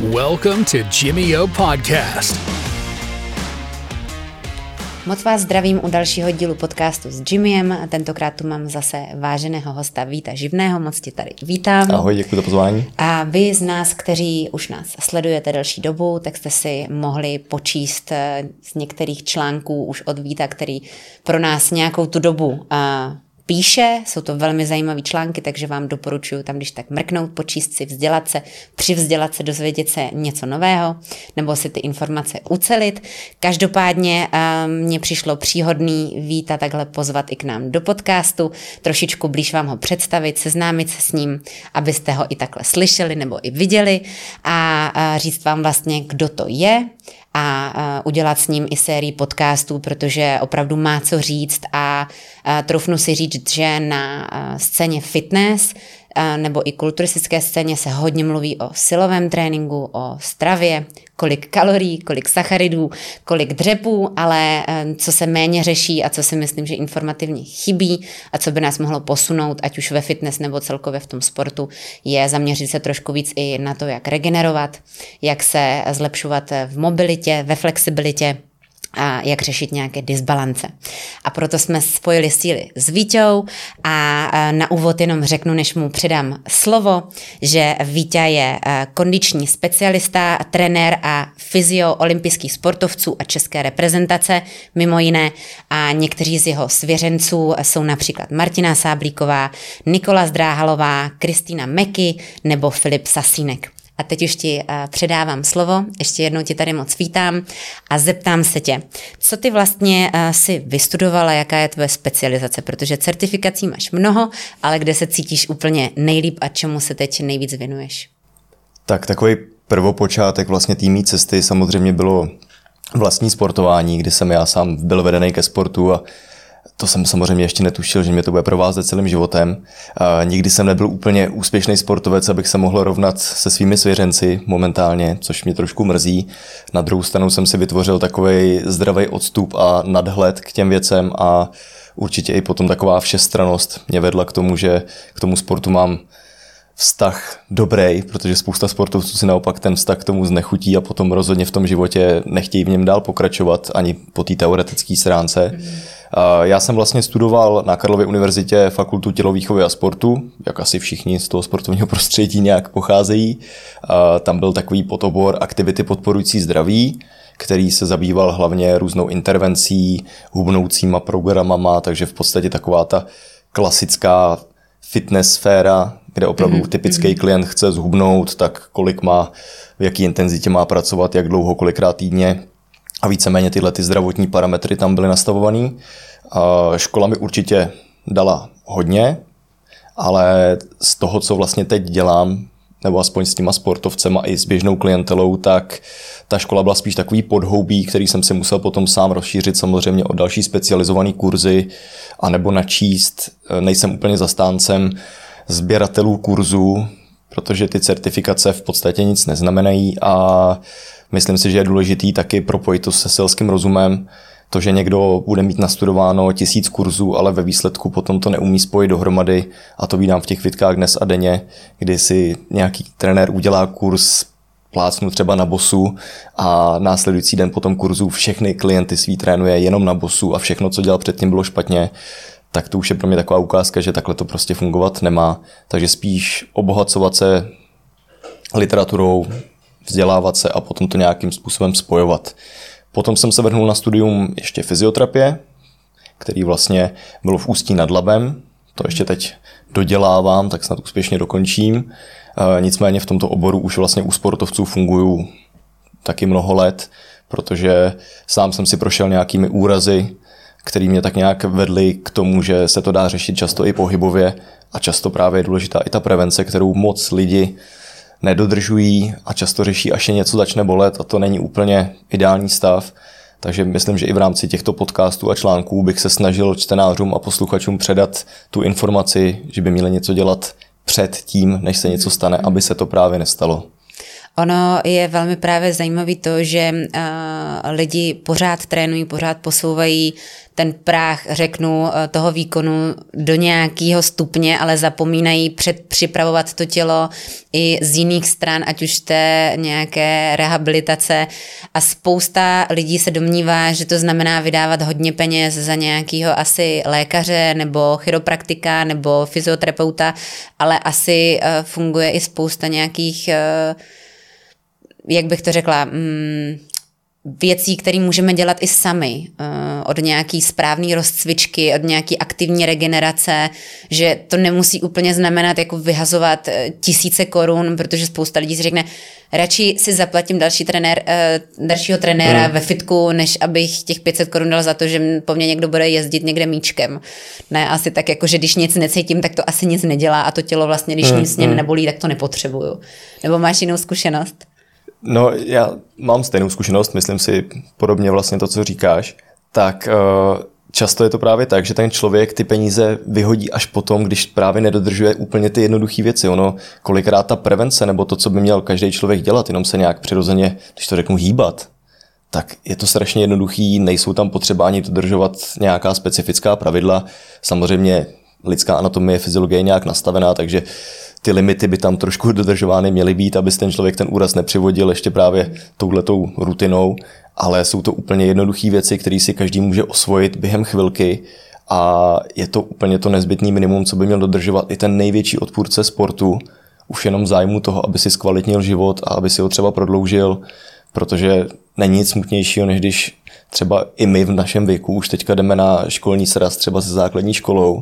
Welcome to Jimmy O Podcast. Moc vás zdravím u dalšího dílu podcastu s Jimmyem. Tentokrát tu mám zase váženého hosta Víta Živného. Moc tě tady vítám. Ahoj, děkuji za pozvání. A vy z nás, kteří už nás sledujete delší dobu, tak jste si mohli počíst eh, z některých článků už od Víta, který pro nás nějakou tu dobu píše, jsou to velmi zajímavé články, takže vám doporučuji tam, když tak mrknout, počíst si, vzdělat se, přivzdělat se, dozvědět se něco nového, nebo si ty informace ucelit. Každopádně um, mně přišlo příhodný Víta takhle pozvat i k nám do podcastu, trošičku blíž vám ho představit, seznámit se s ním, abyste ho i takhle slyšeli nebo i viděli a říct vám vlastně, kdo to je a udělat s ním i sérii podcastů, protože opravdu má co říct a trofnu si říct, že na scéně fitness nebo i kulturistické scéně se hodně mluví o silovém tréninku, o stravě, kolik kalorií, kolik sacharidů, kolik dřepů, ale co se méně řeší a co si myslím, že informativně chybí a co by nás mohlo posunout, ať už ve fitness nebo celkově v tom sportu, je zaměřit se trošku víc i na to, jak regenerovat, jak se zlepšovat v mobilitě, ve flexibilitě, a jak řešit nějaké disbalance. A proto jsme spojili síly s Víťou a na úvod jenom řeknu, než mu předám slovo, že Vítě je kondiční specialista, trenér a fyzio olympijských sportovců a české reprezentace, mimo jiné, a někteří z jeho svěřenců jsou například Martina Sáblíková, Nikola Zdráhalová, Kristýna Meky nebo Filip Sasínek. A teď už ti uh, předávám slovo, ještě jednou ti tady moc vítám a zeptám se tě, co ty vlastně uh, si vystudovala, jaká je tvoje specializace, protože certifikací máš mnoho, ale kde se cítíš úplně nejlíp a čemu se teď nejvíc věnuješ? Tak takový prvopočátek vlastně týmí cesty samozřejmě bylo vlastní sportování, kdy jsem já sám byl vedený ke sportu a to jsem samozřejmě ještě netušil, že mě to bude provázet celým životem. Nikdy jsem nebyl úplně úspěšný sportovec, abych se mohl rovnat se svými svěřenci momentálně, což mě trošku mrzí. Na druhou stranu jsem si vytvořil takový zdravý odstup a nadhled k těm věcem a určitě i potom taková všestranost mě vedla k tomu, že k tomu sportu mám vztah dobrý, protože spousta sportovců si naopak ten vztah k tomu znechutí a potom rozhodně v tom životě nechtějí v něm dál pokračovat ani po té teoretické stránce. Mm. Já jsem vlastně studoval na Karlově univerzitě fakultu tělovýchovy a sportu, jak asi všichni z toho sportovního prostředí nějak pocházejí. Tam byl takový podobor aktivity podporující zdraví, který se zabýval hlavně různou intervencí, hubnoucíma programama, takže v podstatě taková ta klasická fitness sféra, kde opravdu mm-hmm. typický mhm. klient chce zhubnout, tak kolik má, v jaký intenzitě má pracovat, jak dlouho, kolikrát týdně. A víceméně tyhle ty zdravotní parametry tam byly nastavované. Škola mi určitě dala hodně, ale z toho, co vlastně teď dělám, nebo aspoň s těma sportovcema i s běžnou klientelou, tak ta škola byla spíš takový podhoubí, který jsem si musel potom sám rozšířit samozřejmě o další specializované kurzy, anebo načíst. Nejsem úplně zastáncem sběratelů kurzů, protože ty certifikace v podstatě nic neznamenají a myslím si, že je důležitý taky propojit to se selským rozumem, to, že někdo bude mít nastudováno tisíc kurzů, ale ve výsledku potom to neumí spojit dohromady. A to vídám v těch vitkách dnes a denně, kdy si nějaký trenér udělá kurz plácnu třeba na bosu a následující den potom kurzu všechny klienty svý trénuje jenom na bosu a všechno, co dělal předtím, bylo špatně, tak to už je pro mě taková ukázka, že takhle to prostě fungovat nemá. Takže spíš obohacovat se literaturou, vzdělávat se a potom to nějakým způsobem spojovat. Potom jsem se vrhnul na studium ještě fyzioterapie, který vlastně byl v Ústí nad Labem. To ještě teď dodělávám, tak snad úspěšně dokončím. Nicméně v tomto oboru už vlastně u sportovců funguju taky mnoho let, protože sám jsem si prošel nějakými úrazy, které mě tak nějak vedly k tomu, že se to dá řešit často i pohybově a často právě je důležitá i ta prevence, kterou moc lidi nedodržují a často řeší, až je něco začne bolet a to není úplně ideální stav. Takže myslím, že i v rámci těchto podcastů a článků bych se snažil čtenářům a posluchačům předat tu informaci, že by měli něco dělat před tím, než se něco stane, aby se to právě nestalo. Ono je velmi právě zajímavé to, že uh, lidi pořád trénují, pořád posouvají ten práh, řeknu, eh, toho výkonu do nějakého stupně, ale zapomínají předpřipravovat to tělo i z jiných stran, ať už té nějaké rehabilitace. A spousta lidí se domnívá, že to znamená vydávat hodně peněz za nějakého asi lékaře nebo chiropraktika nebo fyzioterapeuta, ale asi uh, funguje i spousta nějakých uh, jak bych to řekla, mm, věcí, které můžeme dělat i sami. Eh, od nějaký správný rozcvičky, od nějaký aktivní regenerace, že to nemusí úplně znamenat jako vyhazovat eh, tisíce korun, protože spousta lidí si řekne, radši si zaplatím další trenér, eh, dalšího trenéra hmm. ve fitku, než abych těch 500 korun dal za to, že po mně někdo bude jezdit někde míčkem. Ne, asi tak jako, že když nic necítím, tak to asi nic nedělá a to tělo vlastně, když hmm. nic mě hmm. nebolí, tak to nepotřebuju. Nebo máš jinou zkušenost? No, já mám stejnou zkušenost, myslím si podobně vlastně to, co říkáš, tak uh, často je to právě tak, že ten člověk ty peníze vyhodí až potom, když právě nedodržuje úplně ty jednoduché věci. Ono, kolikrát ta prevence nebo to, co by měl každý člověk dělat, jenom se nějak přirozeně, když to řeknu, hýbat, tak je to strašně jednoduchý, nejsou tam potřeba ani dodržovat nějaká specifická pravidla. Samozřejmě lidská anatomie, fyziologie je nějak nastavená, takže ty limity by tam trošku dodržovány měly být, aby ten člověk ten úraz nepřivodil ještě právě touhletou rutinou, ale jsou to úplně jednoduché věci, které si každý může osvojit během chvilky a je to úplně to nezbytný minimum, co by měl dodržovat i ten největší odpůrce sportu, už jenom zájmu toho, aby si zkvalitnil život a aby si ho třeba prodloužil, protože není nic smutnějšího, než když třeba i my v našem věku už teďka jdeme na školní sraz třeba se základní školou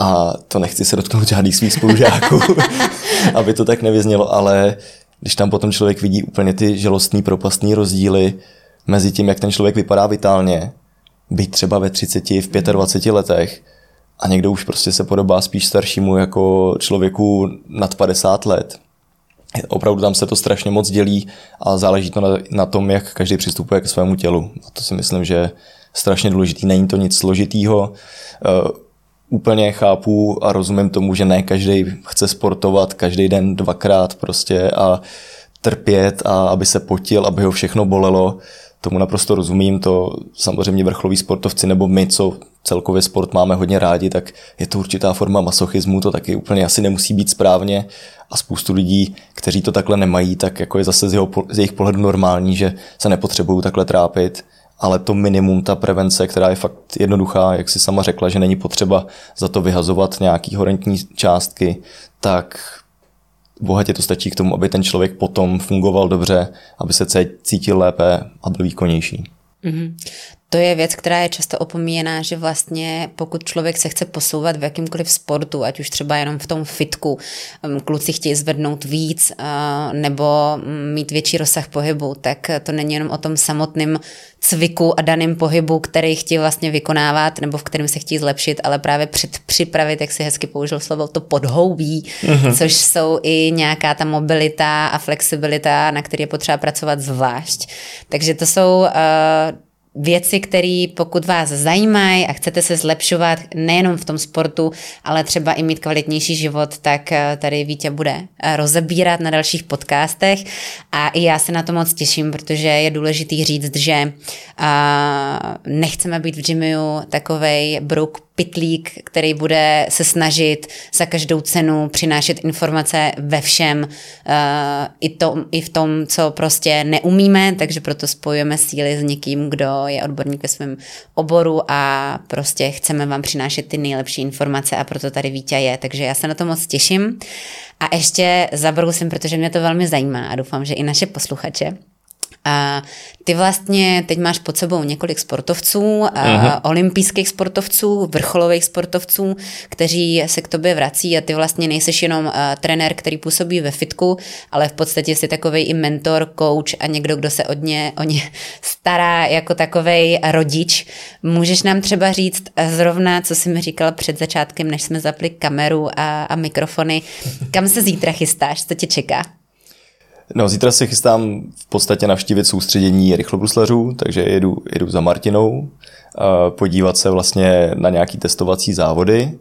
a to nechci se dotknout žádných svých spolužáků, aby to tak nevyznělo, ale když tam potom člověk vidí úplně ty žalostný propastní rozdíly mezi tím, jak ten člověk vypadá vitálně, být třeba ve 30, v 25 letech a někdo už prostě se podobá spíš staršímu jako člověku nad 50 let. Opravdu tam se to strašně moc dělí a záleží to na, na tom, jak každý přistupuje k svému tělu. A to si myslím, že je strašně důležitý. Není to nic složitýho úplně chápu a rozumím tomu, že ne každý chce sportovat každý den dvakrát prostě a trpět a aby se potil, aby ho všechno bolelo. Tomu naprosto rozumím, to samozřejmě vrcholoví sportovci nebo my, co celkově sport máme hodně rádi, tak je to určitá forma masochismu, to taky úplně asi nemusí být správně a spoustu lidí, kteří to takhle nemají, tak jako je zase z, jeho, z jejich pohledu normální, že se nepotřebují takhle trápit ale to minimum, ta prevence, která je fakt jednoduchá, jak si sama řekla, že není potřeba za to vyhazovat nějaký horentní částky, tak bohatě to stačí k tomu, aby ten člověk potom fungoval dobře, aby se cítil lépe a byl výkonnější. Mm-hmm. To je věc, která je často opomíjená, že vlastně pokud člověk se chce posouvat v jakýmkoliv sportu, ať už třeba jenom v tom fitku, um, kluci chtějí zvednout víc uh, nebo mít větší rozsah pohybu, tak to není jenom o tom samotném cviku a daném pohybu, který chtějí vlastně vykonávat nebo v kterém se chtějí zlepšit, ale právě předpřipravit, jak si hezky použil slovo, to podhoubí, uh-huh. což jsou i nějaká ta mobilita a flexibilita, na který je potřeba pracovat zvlášť. Takže to jsou uh, věci, které pokud vás zajímají a chcete se zlepšovat nejenom v tom sportu, ale třeba i mít kvalitnější život, tak eh, tady Vítě bude eh, rozebírat na dalších podcastech. A i já se na to moc těším, protože je důležitý říct, že uh, nechceme být v Jimmyu takovej brouk pitlík, který bude se snažit za každou cenu přinášet informace ve všem, uh, i, to, i v tom, co prostě neumíme, takže proto spojujeme síly s někým, kdo je odborník ve svém oboru a prostě chceme vám přinášet ty nejlepší informace a proto tady Vítě je, takže já se na to moc těším. A ještě zabrousím, protože mě to velmi zajímá a doufám, že i naše posluchače. A ty vlastně teď máš pod sebou několik sportovců, a olympijských sportovců, vrcholových sportovců, kteří se k tobě vrací a ty vlastně nejseš jenom trenér, který působí ve fitku, ale v podstatě jsi takový i mentor, coach a někdo, kdo se od ně, o ně stará jako takový rodič. Můžeš nám třeba říct zrovna, co jsi mi říkal před začátkem, než jsme zapli kameru a, a mikrofony, kam se zítra chystáš, co tě čeká? No, zítra se chystám v podstatě navštívit soustředění rychlobruslařů, takže jedu, jedu za Martinou, podívat se vlastně na nějaký testovací závody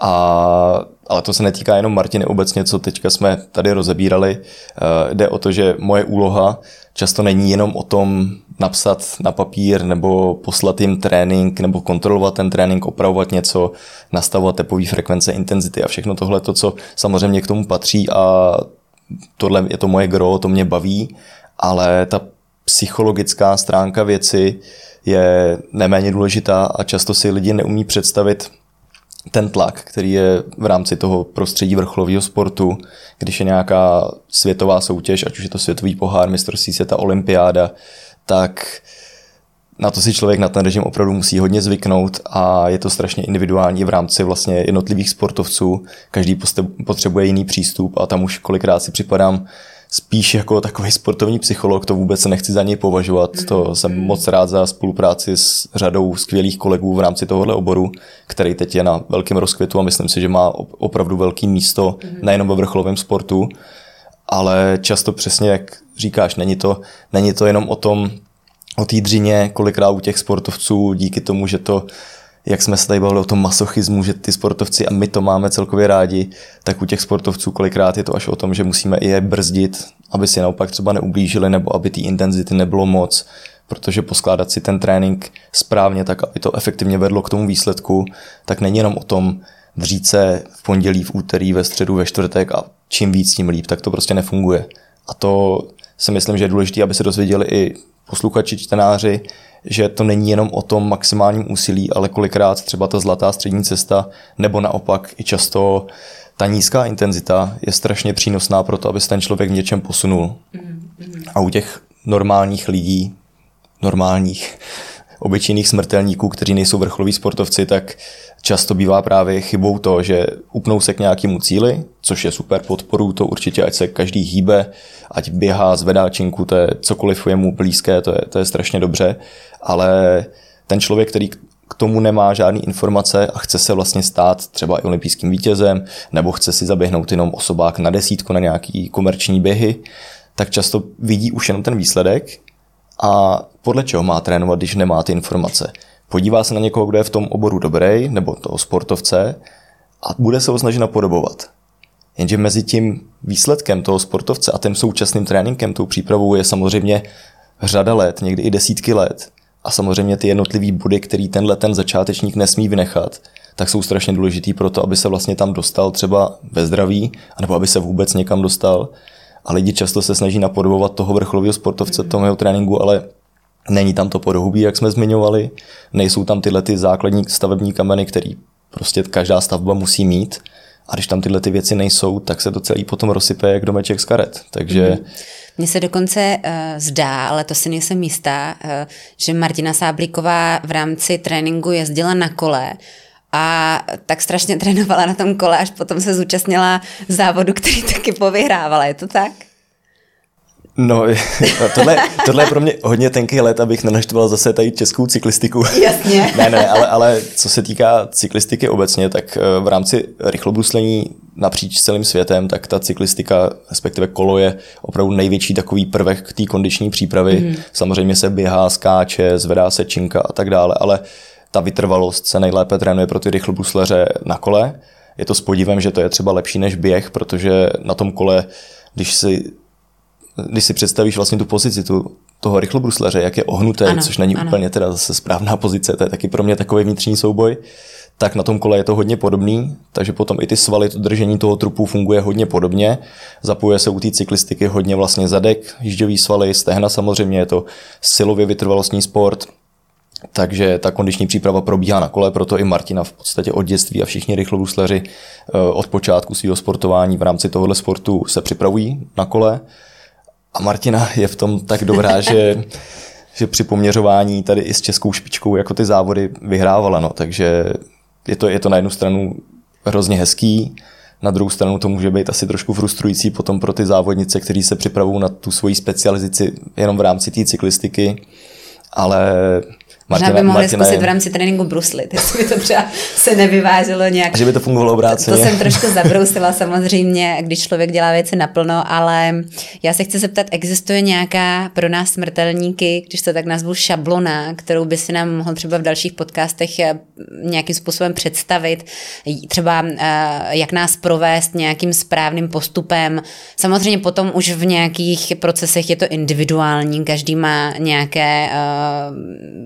a ale to se netýká jenom Martiny obecně, co teďka jsme tady rozebírali. Uh, jde o to, že moje úloha často není jenom o tom napsat na papír nebo poslat jim trénink nebo kontrolovat ten trénink, opravovat něco, nastavovat tepový frekvence, intenzity a všechno tohle, to, co samozřejmě k tomu patří a tohle je to moje gro, to mě baví, ale ta psychologická stránka věci je neméně důležitá a často si lidi neumí představit ten tlak, který je v rámci toho prostředí vrcholového sportu, když je nějaká světová soutěž, ať už je to světový pohár, mistrovství světa, olympiáda, tak na to si člověk na ten režim opravdu musí hodně zvyknout a je to strašně individuální v rámci vlastně jednotlivých sportovců. Každý potřebuje jiný přístup a tam už kolikrát si připadám spíš jako takový sportovní psycholog, to vůbec nechci za něj považovat. To jsem moc rád za spolupráci s řadou skvělých kolegů v rámci tohohle oboru, který teď je na velkém rozkvětu a myslím si, že má opravdu velký místo nejenom ve vrcholovém sportu, ale často přesně, jak říkáš, není to, není to jenom o tom, o té dřině, kolikrát u těch sportovců díky tomu, že to jak jsme se tady bavili o tom masochismu, že ty sportovci a my to máme celkově rádi, tak u těch sportovců kolikrát je to až o tom, že musíme i je brzdit, aby si naopak třeba neublížili nebo aby té intenzity nebylo moc, protože poskládat si ten trénink správně tak, aby to efektivně vedlo k tomu výsledku, tak není jenom o tom dřít se v pondělí, v úterý, ve středu, ve čtvrtek a čím víc, tím líp, tak to prostě nefunguje. A to si myslím, že je důležité, aby se dozvěděli i posluchači, čtenáři, že to není jenom o tom maximálním úsilí, ale kolikrát třeba ta zlatá střední cesta, nebo naopak i často ta nízká intenzita je strašně přínosná pro to, aby se ten člověk v něčem posunul. A u těch normálních lidí, normálních, obyčejných smrtelníků, kteří nejsou vrcholoví sportovci, tak často bývá právě chybou to, že upnou se k nějakému cíli, což je super podporu, to určitě, ať se každý hýbe, ať běhá, zvedá činku, to je cokoliv je mu blízké, to je, to je strašně dobře, ale ten člověk, který k tomu nemá žádné informace a chce se vlastně stát třeba i olympijským vítězem, nebo chce si zaběhnout jenom osobák na desítku na nějaký komerční běhy, tak často vidí už jenom ten výsledek a podle čeho má trénovat, když nemá ty informace. Podívá se na někoho, kdo je v tom oboru dobrý, nebo toho sportovce, a bude se ho snažit napodobovat. Jenže mezi tím výsledkem toho sportovce a tím současným tréninkem, tou přípravou je samozřejmě řada let, někdy i desítky let. A samozřejmě ty jednotlivý body, který tenhle ten začátečník nesmí vynechat, tak jsou strašně důležitý pro to, aby se vlastně tam dostal třeba ve zdraví, anebo aby se vůbec někam dostal. A lidi často se snaží napodobovat toho vrcholového sportovce, toho jeho tréninku, ale není tam to podhubí, jak jsme zmiňovali, nejsou tam tyhle ty základní stavební kameny, který prostě každá stavba musí mít. A když tam tyhle ty věci nejsou, tak se to celý potom rozsype jak domeček z karet. Takže mm. Mně se dokonce uh, zdá, ale to si nejsem jistá, uh, že Martina Sáblíková v rámci tréninku jezdila na kole a tak strašně trénovala na tom kole, až potom se zúčastnila závodu, který taky povyhrávala. Je to tak? No, tohle, tohle je pro mě hodně tenký let, abych nenaštval zase tady českou cyklistiku. Jasně. ne, ne, ale, ale co se týká cyklistiky obecně, tak eh, v rámci rychlobruslení napříč celým světem, tak ta cyklistika, respektive kolo je opravdu největší takový prvek k té kondiční přípravy. Mm. Samozřejmě se běhá, skáče, zvedá se činka a tak dále, ale ta vytrvalost se nejlépe trénuje pro ty rychlobruslaře na kole. Je to s podívem, že to je třeba lepší než běh, protože na tom kole, když si když si představíš vlastně tu pozici tu, toho rychlobruslaře, jak je ohnuté, ano, což není ano. úplně teda zase správná pozice, to je taky pro mě takový vnitřní souboj, tak na tom kole je to hodně podobný, takže potom i ty svaly, to držení toho trupu funguje hodně podobně. Zapojuje se u té cyklistiky hodně vlastně zadek, jížděvý svaly, stehna samozřejmě, je to silově vytrvalostní sport, takže ta kondiční příprava probíhá na kole, proto i Martina v podstatě od dětství a všichni rychlobruslaři eh, od počátku svého sportování v rámci tohohle sportu se připravují na kole. A Martina je v tom tak dobrá, že, že při poměřování tady i s českou špičkou jako ty závody vyhrávala. No. Takže je to, je to na jednu stranu hrozně hezký, na druhou stranu to může být asi trošku frustrující potom pro ty závodnice, kteří se připravují na tu svoji specializaci jenom v rámci té cyklistiky, ale Možná by mohli Martina zkusit jen... v rámci tréninku bruslit, jestli by to třeba se nevyváželo nějak. Že by to fungovalo obráceně. To, to jsem trošku zabrousila samozřejmě, když člověk dělá věci naplno, ale já se chci zeptat, existuje nějaká pro nás smrtelníky, když to tak nazvu šablona, kterou by si nám mohl třeba v dalších podcastech eh, nějakým způsobem představit, třeba eh, jak nás provést nějakým správným postupem. Samozřejmě potom už v nějakých procesech je to individuální, každý má nějaké, eh,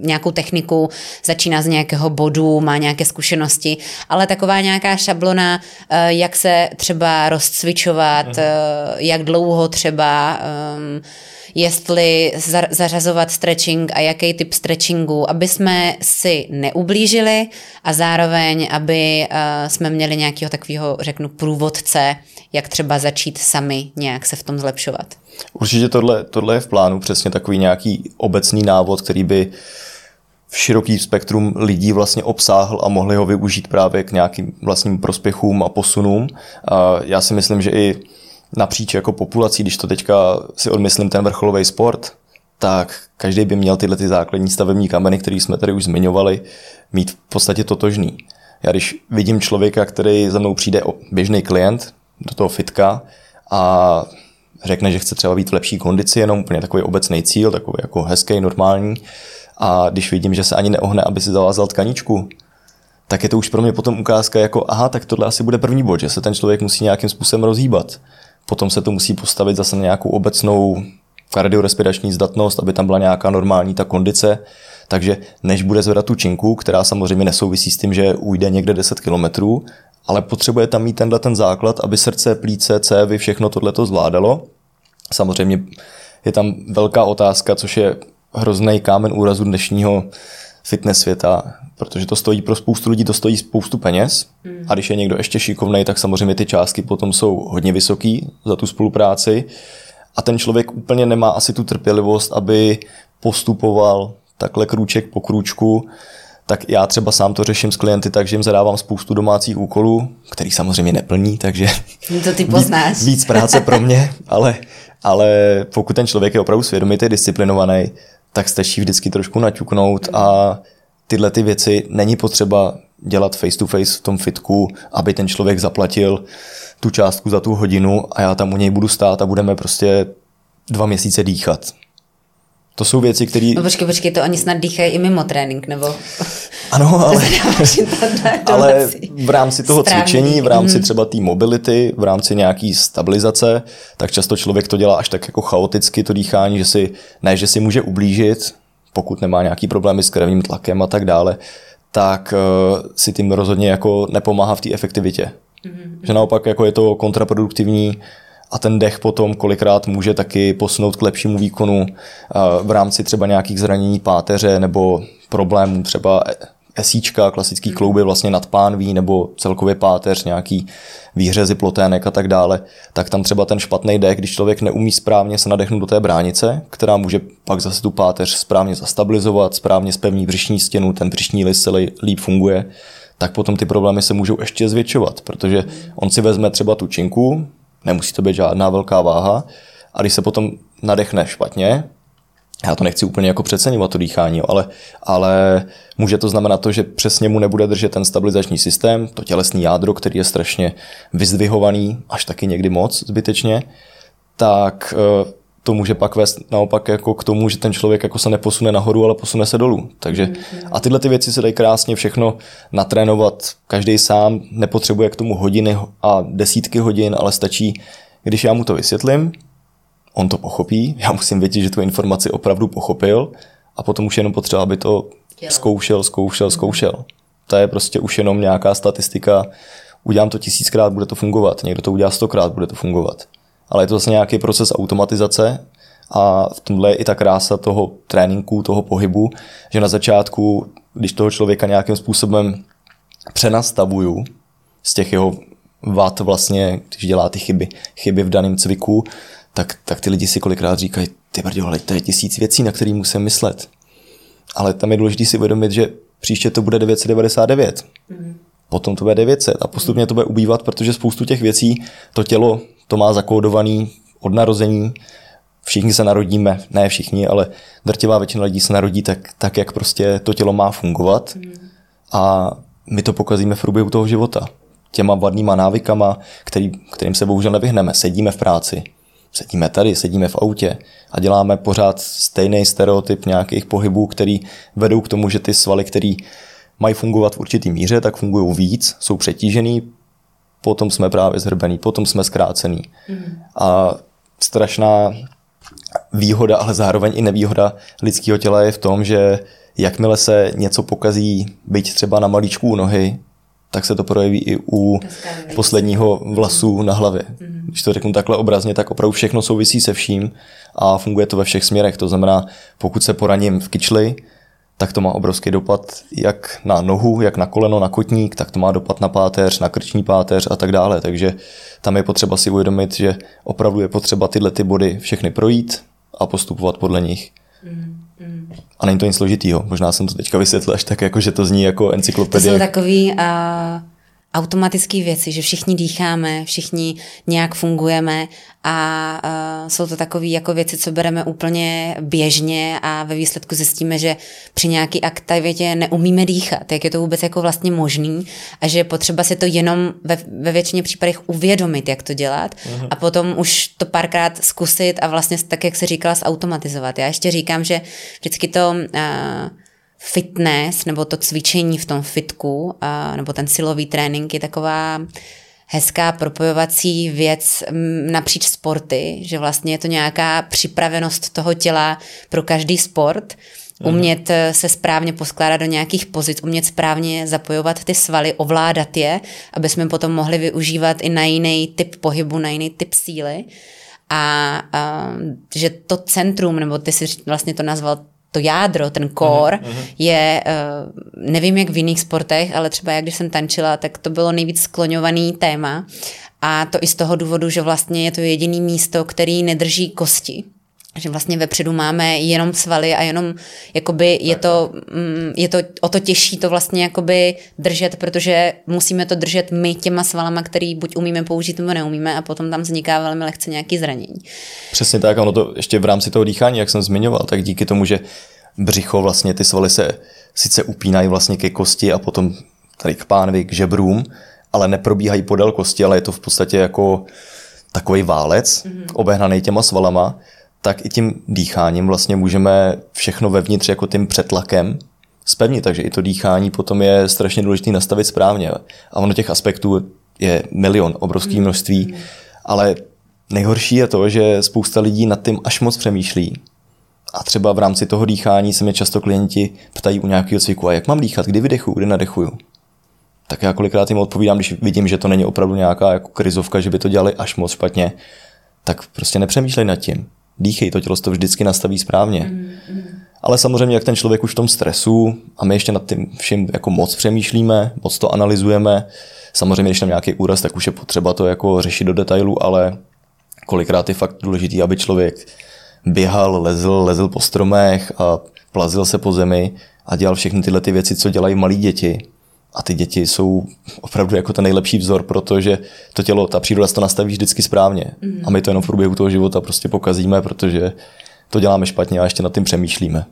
nějakou techniku, začíná z nějakého bodu, má nějaké zkušenosti, ale taková nějaká šablona, eh, jak se třeba rozcvičovat, mhm. jak dlouho třeba, ehm, jestli zařazovat stretching a jaký typ stretchingu, aby jsme si neublížili a zároveň, aby jsme měli nějakého takového, řeknu, průvodce, jak třeba začít sami nějak se v tom zlepšovat. Určitě tohle, tohle je v plánu, přesně takový nějaký obecný návod, který by široký spektrum lidí vlastně obsáhl a mohli ho využít právě k nějakým vlastním prospěchům a posunům. A já si myslím, že i napříč jako populací, když to teďka si odmyslím ten vrcholový sport, tak každý by měl tyhle ty základní stavební kameny, které jsme tady už zmiňovali, mít v podstatě totožný. Já když vidím člověka, který za mnou přijde běžný klient do toho fitka a řekne, že chce třeba být v lepší kondici, jenom úplně takový obecný cíl, takový jako hezký, normální. A když vidím, že se ani neohne, aby si zavázal tkaničku, tak je to už pro mě potom ukázka jako, aha, tak tohle asi bude první bod, že se ten člověk musí nějakým způsobem rozhýbat. Potom se to musí postavit zase na nějakou obecnou kardiorespirační zdatnost, aby tam byla nějaká normální ta kondice. Takže než bude zvedat tu činku, která samozřejmě nesouvisí s tím, že ujde někde 10 kilometrů, ale potřebuje tam mít tenhle ten základ, aby srdce, plíce, cévy, všechno tohle to zvládalo. Samozřejmě je tam velká otázka, což je hrozný kámen úrazu dnešního fitness světa, protože to stojí pro spoustu lidí, to stojí spoustu peněz. Hmm. a když je někdo ještě šikovný, tak samozřejmě ty částky potom jsou hodně vysoký za tu spolupráci. A ten člověk úplně nemá asi tu trpělivost, aby postupoval takhle krůček po krůčku tak já třeba sám to řeším s klienty tak, že jim zadávám spoustu domácích úkolů, který samozřejmě neplní, takže to ty poznáš. Víc, víc práce pro mě, ale, ale pokud ten člověk je opravdu svědomitý, disciplinovaný, tak stačí vždycky trošku naťuknout a tyhle ty věci není potřeba dělat face to face v tom fitku, aby ten člověk zaplatil tu částku za tu hodinu a já tam u něj budu stát a budeme prostě dva měsíce dýchat. To jsou věci, které... No počkej, počkej, to oni snad dýchají i mimo trénink, nebo... Ano, ale, ale v rámci toho Správný. cvičení, v rámci mhm. třeba té mobility, v rámci nějaký stabilizace, tak často člověk to dělá až tak jako chaoticky, to dýchání, že si, ne, že si může ublížit, pokud nemá nějaký problémy s krevním tlakem a tak dále, tak uh, si tím rozhodně jako nepomáhá v té efektivitě. Mm-hmm. Že naopak jako je to kontraproduktivní, a ten dech potom kolikrát může taky posunout k lepšímu výkonu v rámci třeba nějakých zranění páteře nebo problémů třeba esíčka, klasický klouby vlastně nad pánví nebo celkově páteř, nějaký výhřezy plotének a tak dále, tak tam třeba ten špatný dech, když člověk neumí správně se nadechnout do té bránice, která může pak zase tu páteř správně zastabilizovat, správně spevní břišní stěnu, ten břišní list se líp funguje, tak potom ty problémy se můžou ještě zvětšovat, protože on si vezme třeba tu činku, nemusí to být žádná velká váha. A když se potom nadechne špatně, já to nechci úplně jako přeceňovat to dýchání, ale, ale může to znamenat to, že přesně mu nebude držet ten stabilizační systém, to tělesný jádro, který je strašně vyzdvihovaný, až taky někdy moc zbytečně, tak eh, to může pak vést naopak jako k tomu, že ten člověk jako se neposune nahoru, ale posune se dolů. Takže mm-hmm. a tyhle ty věci se dají krásně všechno natrénovat. Každý sám nepotřebuje k tomu hodiny a desítky hodin, ale stačí, když já mu to vysvětlím, on to pochopí, já musím vědět, že tu informaci opravdu pochopil a potom už jenom potřeba, aby to zkoušel, zkoušel, zkoušel. To je prostě už jenom nějaká statistika. Udělám to tisíckrát, bude to fungovat. Někdo to udělá stokrát, bude to fungovat ale je to zase nějaký proces automatizace a v tomhle je i ta krása toho tréninku, toho pohybu, že na začátku, když toho člověka nějakým způsobem přenastavuju z těch jeho vat vlastně, když dělá ty chyby, chyby v daném cviku, tak, tak ty lidi si kolikrát říkají, ty brďo, ale to je tisíc věcí, na který musím myslet. Ale tam je důležité si uvědomit, že příště to bude 999. Mm. Potom to bude 900 a postupně to bude ubývat, protože spoustu těch věcí to tělo to má zakódovaný od narození, všichni se narodíme, ne všichni, ale drtivá většina lidí se narodí tak, tak jak prostě to tělo má fungovat a my to pokazíme v průběhu toho života. Těma vadnýma návykama, který, kterým se bohužel nevyhneme. Sedíme v práci, sedíme tady, sedíme v autě a děláme pořád stejný stereotyp nějakých pohybů, který vedou k tomu, že ty svaly, které mají fungovat v určitý míře, tak fungují víc, jsou přetížený, potom jsme právě zhrbený, potom jsme zkrácený. Mm. A strašná výhoda, ale zároveň i nevýhoda lidského těla je v tom, že jakmile se něco pokazí, byť třeba na malíčku u nohy, tak se to projeví i u posledního vlasu na hlavě. Mm. Když to řeknu takhle obrazně, tak opravdu všechno souvisí se vším a funguje to ve všech směrech. To znamená, pokud se poraním v kyčli, tak to má obrovský dopad jak na nohu, jak na koleno, na kotník, tak to má dopad na páteř, na krční páteř a tak dále. Takže tam je potřeba si uvědomit, že opravdu je potřeba tyhle ty body všechny projít a postupovat podle nich. Mm, mm. A není to nic složitýho. Možná jsem to teďka vysvětlil až tak, jako, že to zní jako encyklopedie. To jsou takový uh, automatické věci, že všichni dýcháme, všichni nějak fungujeme a uh, jsou to takové jako věci, co bereme úplně běžně a ve výsledku zjistíme, že při nějaké aktivitě neumíme dýchat, jak je to vůbec jako vlastně možný a že je potřeba si to jenom ve, ve většině případech uvědomit, jak to dělat uh-huh. a potom už to párkrát zkusit a vlastně tak, jak se říkala, zautomatizovat. Já ještě říkám, že vždycky to uh, fitness nebo to cvičení v tom fitku nebo ten silový trénink je taková hezká propojovací věc napříč sporty, že vlastně je to nějaká připravenost toho těla pro každý sport, mhm. umět eh, se správně poskládat do nějakých pozic, umět správně zapojovat ty svaly, ovládat je, aby jsme potom mohli využívat i na jiný typ pohybu, na jiný typ síly. A, a že to centrum, nebo ty si vlastně to nazval to jádro, ten core, uh-huh. je, uh, nevím jak v jiných sportech, ale třeba jak když jsem tančila, tak to bylo nejvíc skloňovaný téma. A to i z toho důvodu, že vlastně je to jediný místo, který nedrží kosti že vlastně vepředu máme jenom svaly a jenom jakoby je to, mm, je to o to těžší to vlastně jakoby držet, protože musíme to držet my těma svalama, který buď umíme použít nebo neumíme a potom tam vzniká velmi lehce nějaký zranění. Přesně tak, ono to ještě v rámci toho dýchání, jak jsem zmiňoval, tak díky tomu, že břicho vlastně ty svaly se sice upínají vlastně ke kosti a potom tady k pánvi, k žebrům, ale neprobíhají podél kosti, ale je to v podstatě jako takový válec, mm-hmm. obehnaný těma svalama, tak i tím dýcháním vlastně můžeme všechno vevnitř jako tím přetlakem spevnit, takže i to dýchání potom je strašně důležité nastavit správně. A ono těch aspektů je milion, obrovský hmm. množství, ale nejhorší je to, že spousta lidí nad tím až moc přemýšlí. A třeba v rámci toho dýchání se mě často klienti ptají u nějakého cviku, a jak mám dýchat, kdy vydechuju, kdy nadechuju. Tak já kolikrát jim odpovídám, když vidím, že to není opravdu nějaká jako krizovka, že by to dělali až moc špatně, tak prostě nepřemýšlej nad tím dýchej, to tělo to vždycky nastaví správně. Mm, mm. Ale samozřejmě, jak ten člověk už v tom stresu a my ještě nad tím vším jako moc přemýšlíme, moc to analyzujeme, samozřejmě, když tam nějaký úraz, tak už je potřeba to jako řešit do detailu, ale kolikrát je fakt důležitý, aby člověk běhal, lezl, lezl po stromech a plazil se po zemi a dělal všechny tyhle ty věci, co dělají malí děti a ty děti jsou opravdu jako ten nejlepší vzor, protože to tělo, ta příroda to nastaví vždycky správně. Mm. A my to jenom v průběhu toho života prostě pokazíme, protože to děláme špatně a ještě nad tím přemýšlíme.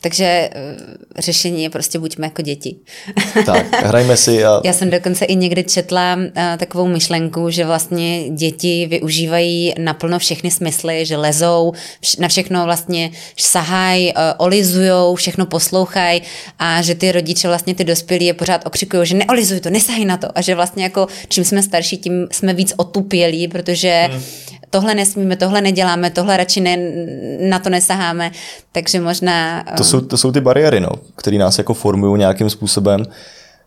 Takže uh, řešení je prostě buďme jako děti. Tak, hrajme si. A... Já jsem dokonce i někdy četla uh, takovou myšlenku, že vlastně děti využívají naplno všechny smysly, že lezou, vš- na všechno vlastně sahají, uh, olizujou, všechno poslouchají a že ty rodiče vlastně ty dospělí je pořád okřikují, že neolizuj to, nesahaj na to a že vlastně jako čím jsme starší, tím jsme víc otupělí, protože hmm tohle nesmíme, tohle neděláme, tohle radši ne, na to nesaháme, takže možná... To jsou, to jsou ty bariéry, no, které nás jako formují nějakým způsobem,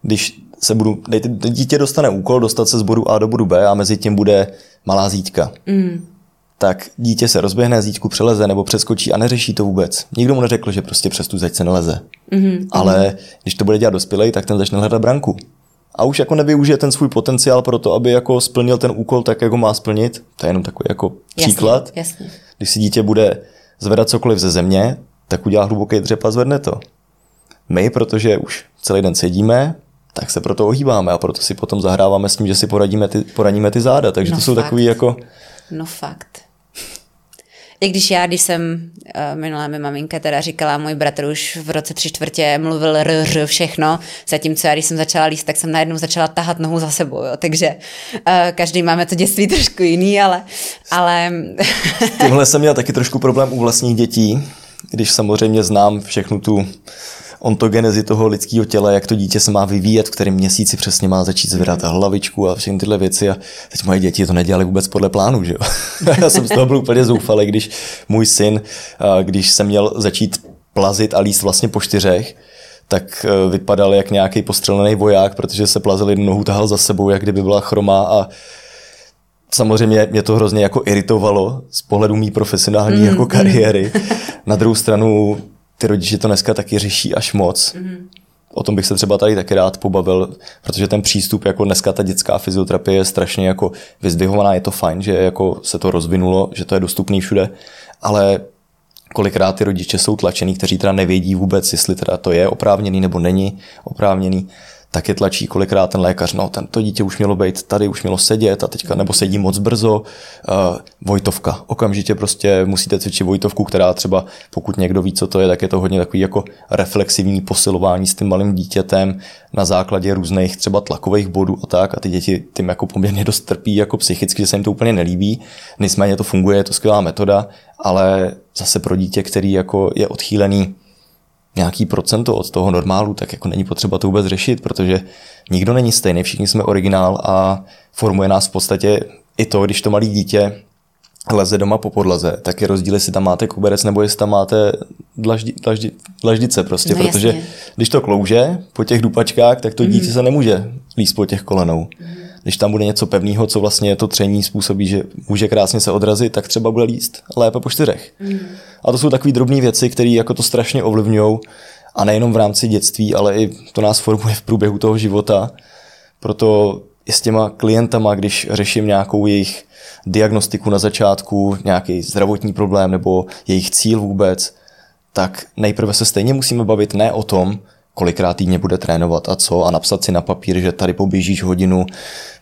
když se budu, dítě dostane úkol dostat se z bodu A do bodu B a mezi tím bude malá zítka. Mm. Tak dítě se rozběhne, zítku přeleze nebo přeskočí a neřeší to vůbec. Nikdo mu neřekl, že prostě přes tu zeď se neleze. Mm-hmm. Ale když to bude dělat dospělej, tak ten začne hledat branku a už jako nevyužije ten svůj potenciál pro to, aby jako splnil ten úkol tak, jak ho má splnit. To je jenom takový jako příklad. Jasně, jasně. Když si dítě bude zvedat cokoliv ze země, tak udělá hluboký dřep a zvedne to. My, protože už celý den sedíme, tak se proto ohýbáme a proto si potom zahráváme s tím, že si poradíme ty, poradíme ty záda. Takže no to jsou fakt. takový jako... No fakt. I když já, když jsem uh, minulé mi maminka teda říkala, můj bratr už v roce tři čtvrtě mluvil r, r všechno, zatímco já, když jsem začala líst, tak jsem najednou začala tahat nohu za sebou, jo. takže uh, každý máme to dětství trošku jiný, ale... ale... Tohle jsem měl taky trošku problém u vlastních dětí, když samozřejmě znám všechnu tu ontogenezi toho lidského těla, jak to dítě se má vyvíjet, v kterém měsíci přesně má začít zvedat hlavičku a všechny tyhle věci. A teď moje děti to nedělali vůbec podle plánu, že jo? Já jsem z toho byl úplně zoufalý, když můj syn, když jsem měl začít plazit a líst vlastně po čtyřech, tak e, vypadal jak nějaký postřelený voják, protože se plazil jednu nohu tahal za sebou, jak kdyby byla chromá a samozřejmě mě to hrozně jako iritovalo z pohledu mý profesionální mm, jako kariéry. Na druhou stranu ty rodiče to dneska taky řeší až moc. Mm-hmm. O tom bych se třeba tady taky rád pobavil, protože ten přístup, jako dneska ta dětská fyzioterapie je strašně jako vyzdvihovaná, je to fajn, že jako se to rozvinulo, že to je dostupný všude, ale kolikrát ty rodiče jsou tlačený, kteří teda nevědí vůbec, jestli teda to je oprávněný nebo není oprávněný tak je tlačí kolikrát ten lékař, no ten, to dítě už mělo být tady, už mělo sedět a teďka nebo sedí moc brzo. Uh, Vojtovka, okamžitě prostě musíte cvičit Vojtovku, která třeba, pokud někdo ví, co to je, tak je to hodně takový jako reflexivní posilování s tím malým dítětem na základě různých třeba tlakových bodů a tak a ty děti tím jako poměrně dost trpí jako psychicky, že se jim to úplně nelíbí. Nicméně to funguje, je to skvělá metoda, ale zase pro dítě, který jako je odchýlený nějaký procento od toho normálu, tak jako není potřeba to vůbec řešit, protože nikdo není stejný, všichni jsme originál a formuje nás v podstatě i to, když to malý dítě leze doma po podlaze, tak je rozdíl, jestli tam máte kuberec nebo jestli tam máte dlaždi, dlaždi, dlaždice prostě, no, protože jasně. když to klouže po těch dupačkách, tak to dítě mm. se nemůže líst po těch kolenou. Mm. Když tam bude něco pevného, co vlastně to tření způsobí, že může krásně se odrazit, tak třeba bude líst lépe po čtyřech. Mm. A to jsou takové drobné věci, které jako to strašně ovlivňují a nejenom v rámci dětství, ale i to nás formuje v průběhu toho života. Proto i s těma klientama, když řeším nějakou jejich diagnostiku na začátku, nějaký zdravotní problém nebo jejich cíl vůbec, tak nejprve se stejně musíme bavit ne o tom, kolikrát týdně bude trénovat a co a napsat si na papír, že tady poběžíš hodinu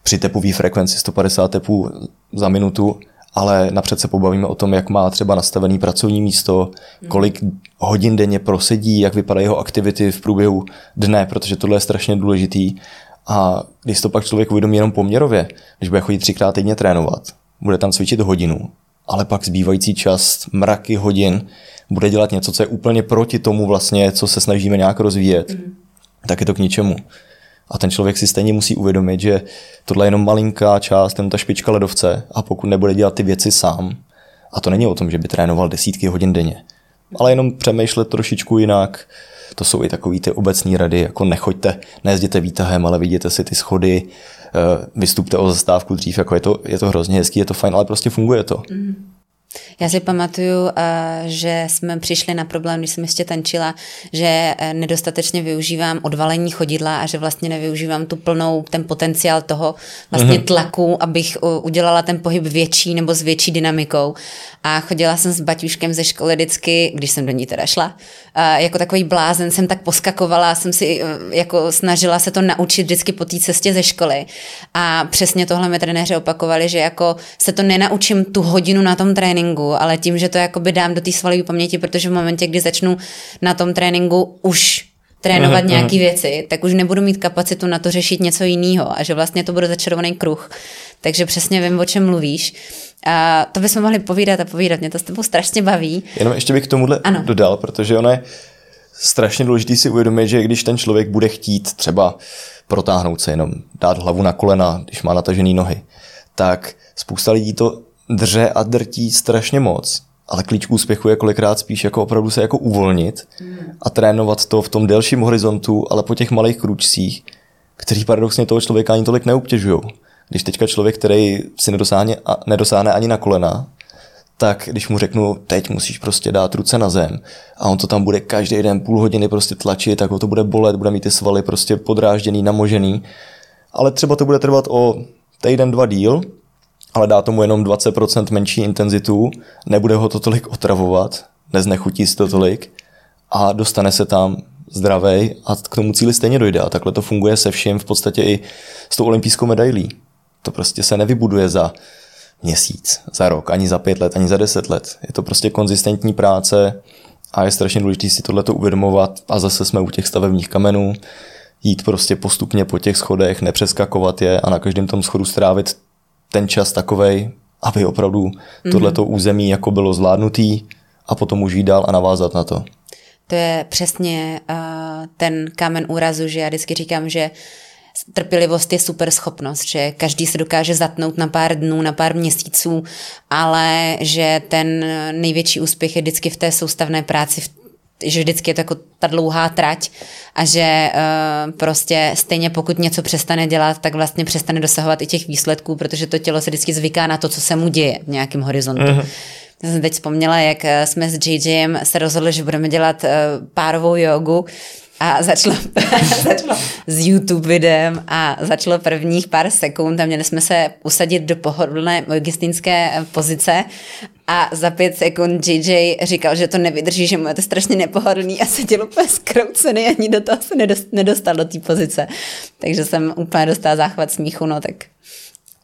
při tepové frekvenci 150 tepů za minutu, ale napřed se pobavíme o tom, jak má třeba nastavený pracovní místo, kolik hodin denně prosedí, jak vypadají jeho aktivity v průběhu dne, protože tohle je strašně důležitý. A když to pak člověk uvědomí jenom poměrově, když bude chodit třikrát týdně trénovat, bude tam cvičit hodinu, ale pak zbývající čas, mraky hodin, bude dělat něco, co je úplně proti tomu vlastně, co se snažíme nějak rozvíjet, mm. tak je to k ničemu. A ten člověk si stejně musí uvědomit, že tohle je jenom malinká část, jenom ta špička ledovce a pokud nebude dělat ty věci sám, a to není o tom, že by trénoval desítky hodin denně, ale jenom přemýšlet trošičku jinak, to jsou i takové ty obecné rady, jako nechoďte, nejezděte výtahem, ale vidíte si ty schody, eh, vystupte o zastávku dřív, jako je to, je to hrozně hezký, je to fajn, ale prostě funguje to. Mm. Já si pamatuju, eh, že jsme přišli na problém, když jsem ještě tančila, že eh, nedostatečně využívám odvalení chodidla a že vlastně nevyužívám tu plnou, ten potenciál toho vlastně mhm. tlaku, abych udělala ten pohyb větší nebo s větší dynamikou. A chodila jsem s baťuškem ze školy vždycky, když jsem do ní teda šla, eh, jako takový blázen jsem tak poskakovala, jsem si jako snažila se to naučit vždycky po té cestě ze školy. A přesně tohle mi trenéři opakovali, že jako se to nenaučím tu hodinu na tom tréninku, tréninku, ale tím, že to jakoby dám do té svalové paměti, protože v momentě, kdy začnu na tom tréninku už trénovat uh-huh, nějaké věci, tak už nebudu mít kapacitu na to řešit něco jiného a že vlastně to bude začarovaný kruh. Takže přesně vím, o čem mluvíš. A to bychom mohli povídat a povídat, mě to s tebou strašně baví. Jenom ještě bych k tomuhle ano. dodal, protože ono je strašně důležité si uvědomit, že když ten člověk bude chtít třeba protáhnout se jenom, dát hlavu na kolena, když má natažené nohy, tak spousta lidí to dře a drtí strašně moc, ale klíč k úspěchu je kolikrát spíš jako opravdu se jako uvolnit a trénovat to v tom delším horizontu, ale po těch malých kručcích, který paradoxně toho člověka ani tolik neobtěžují. Když teďka člověk, který si nedosáhne, nedosáhne ani na kolena, tak když mu řeknu, teď musíš prostě dát ruce na zem a on to tam bude každý den půl hodiny prostě tlačit, tak ho to bude bolet, bude mít ty svaly prostě podrážděný, namožený, ale třeba to bude trvat o týden, dva díl ale dá tomu jenom 20% menší intenzitu, nebude ho to tolik otravovat, neznechutí si to tolik a dostane se tam zdravej a k tomu cíli stejně dojde. A takhle to funguje se vším v podstatě i s tou olympijskou medailí. To prostě se nevybuduje za měsíc, za rok, ani za pět let, ani za deset let. Je to prostě konzistentní práce a je strašně důležité si tohleto uvědomovat a zase jsme u těch stavebních kamenů, jít prostě postupně po těch schodech, nepřeskakovat je a na každém tom schodu strávit ten čas takovej, aby opravdu mm-hmm. tohleto území jako bylo zvládnutý a potom už jít dál a navázat na to. To je přesně uh, ten kámen úrazu, že já vždycky říkám, že trpělivost je super schopnost, že každý se dokáže zatnout na pár dnů, na pár měsíců, ale že ten největší úspěch je vždycky v té soustavné práci, že vždycky je to jako ta dlouhá trať a že uh, prostě stejně pokud něco přestane dělat, tak vlastně přestane dosahovat i těch výsledků, protože to tělo se vždycky zvyká na to, co se mu děje v nějakém horizontu. Mm-hmm. Já jsem teď vzpomněla, jak eh, jsme s JJem se rozhodli, že budeme dělat uh, párovou jogu a začalo, začalo s YouTube videem a začalo prvních pár sekund a měli jsme se usadit do pohodlné logistické pozice a za pět sekund JJ říkal, že to nevydrží, že mu je to strašně nepohodlný a seděl úplně zkroucený, ani do toho se nedostal do té pozice. Takže jsem úplně dostala záchvat smíchu, no tak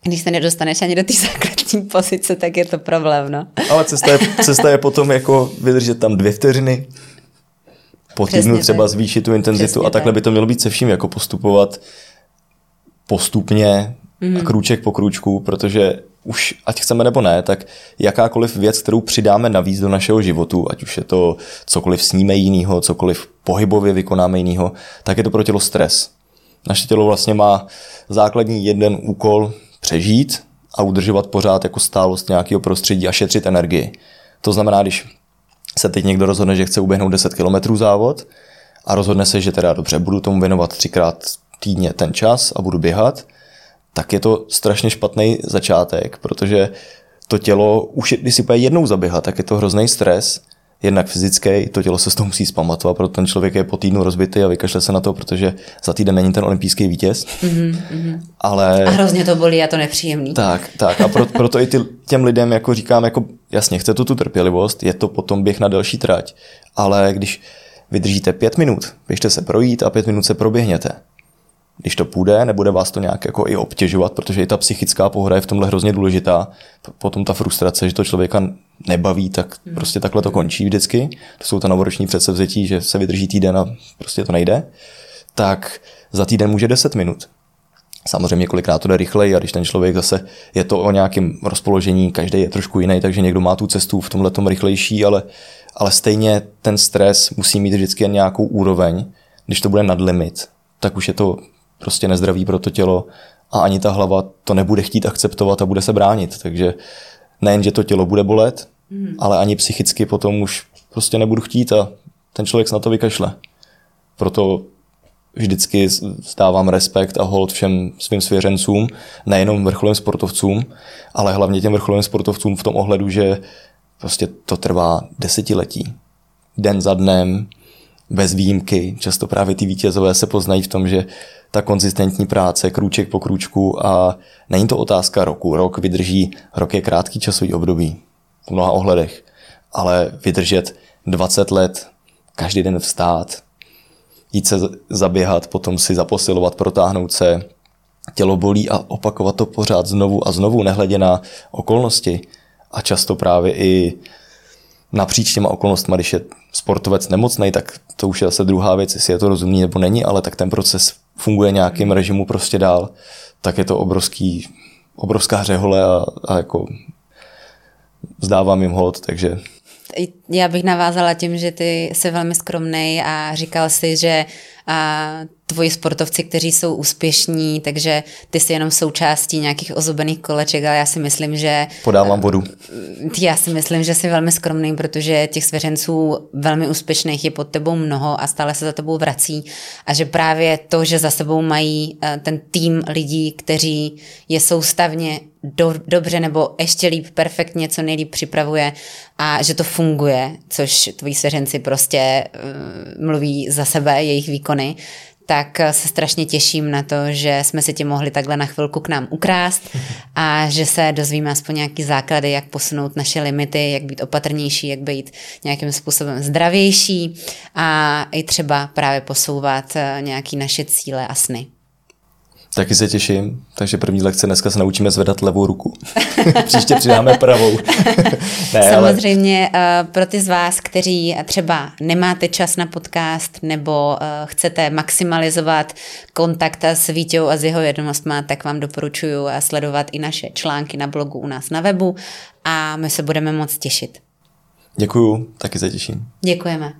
když se nedostaneš ani do té základní pozice, tak je to problém, no. Ale cesta je, cesta je potom jako vydržet tam dvě vteřiny, po týdnu Přesně třeba tak. zvýšit tu intenzitu Přesně a takhle tak. by to mělo být se vším, jako postupovat postupně mm. a krůček po krůčku, protože už, ať chceme nebo ne, tak jakákoliv věc, kterou přidáme navíc do našeho životu, ať už je to cokoliv sníme jinýho, cokoliv pohybově vykonáme jinýho, tak je to pro tělo stres. Naše tělo vlastně má základní jeden úkol přežít a udržovat pořád jako stálost nějakého prostředí a šetřit energii. To znamená, když se teď někdo rozhodne, že chce uběhnout 10 km závod a rozhodne se, že teda dobře, budu tomu věnovat třikrát týdně ten čas a budu běhat, tak je to strašně špatný začátek, protože to tělo, už když si jednou zaběhat, tak je to hrozný stres, jednak fyzický, to tělo se z toho musí zpamatovat, proto ten člověk je po týdnu rozbitý a vykašle se na to, protože za týden není ten olympijský vítěz. Mm-hmm. Ale... A hrozně to bolí a to nepříjemný. Tak, tak. A pro, proto i ty, těm lidem jako říkám, jako jasně, chce to tu trpělivost, je to potom běh na delší trať, ale když vydržíte pět minut, běžte se projít a pět minut se proběhněte když to půjde, nebude vás to nějak jako i obtěžovat, protože i ta psychická pohoda je v tomhle hrozně důležitá. Potom ta frustrace, že to člověka nebaví, tak mm. prostě takhle to končí vždycky. To jsou ta novoroční předsevzetí, že se vydrží týden a prostě to nejde. Tak za týden může 10 minut. Samozřejmě kolikrát to jde rychleji a když ten člověk zase je to o nějakém rozpoložení, každý je trošku jiný, takže někdo má tu cestu v tomhle rychlejší, ale, ale stejně ten stres musí mít vždycky nějakou úroveň. Když to bude nad limit, tak už je to prostě nezdravý pro to tělo a ani ta hlava to nebude chtít akceptovat a bude se bránit. Takže nejen, že to tělo bude bolet, mm. ale ani psychicky potom už prostě nebudu chtít a ten člověk se na to vykašle. Proto vždycky stávám respekt a hold všem svým svěřencům, nejenom vrcholovým sportovcům, ale hlavně těm vrcholovým sportovcům v tom ohledu, že prostě to trvá desetiletí. Den za dnem, bez výjimky. Často právě ty vítězové se poznají v tom, že ta konzistentní práce, krůček po krůčku a není to otázka roku. Rok vydrží, rok je krátký časový období v mnoha ohledech, ale vydržet 20 let, každý den vstát, jít se zaběhat, potom si zaposilovat, protáhnout se, tělo bolí a opakovat to pořád znovu a znovu, nehledě na okolnosti. A často právě i napříč těma okolnostmi, když je sportovec nemocný, tak to už je zase druhá věc, jestli je to rozumný nebo není, ale tak ten proces funguje nějakým režimu prostě dál, tak je to obrovský, obrovská hřehole a, a jako vzdávám jim hod, takže já bych navázala tím, že ty jsi velmi skromný a říkal si, že a tvoji sportovci, kteří jsou úspěšní, takže ty jsi jenom součástí nějakých ozubených koleček, ale já si myslím, že... Podávám vodu. Já si myslím, že jsi velmi skromný, protože těch svěřenců velmi úspěšných je pod tebou mnoho a stále se za tebou vrací a že právě to, že za sebou mají eh, ten tým lidí, kteří je soustavně do, dobře nebo ještě líp, perfektně, co nejlíp připravuje a že to funguje, což tvoji svěřenci prostě uh, mluví za sebe, jejich výkony, tak se strašně těším na to, že jsme si tě mohli takhle na chvilku k nám ukrást a že se dozvíme aspoň nějaký základy, jak posunout naše limity, jak být opatrnější, jak být nějakým způsobem zdravější a i třeba právě posouvat eh, nějaký naše cíle a sny. Taky se těším, takže první lekce dneska se naučíme zvedat levou ruku. Příště přidáme pravou. ne, Samozřejmě ale... pro ty z vás, kteří třeba nemáte čas na podcast nebo chcete maximalizovat kontakt s Vítěou a s jeho vědomostma, tak vám doporučuji sledovat i naše články na blogu u nás na webu a my se budeme moc těšit. Děkuju, taky se těším. Děkujeme.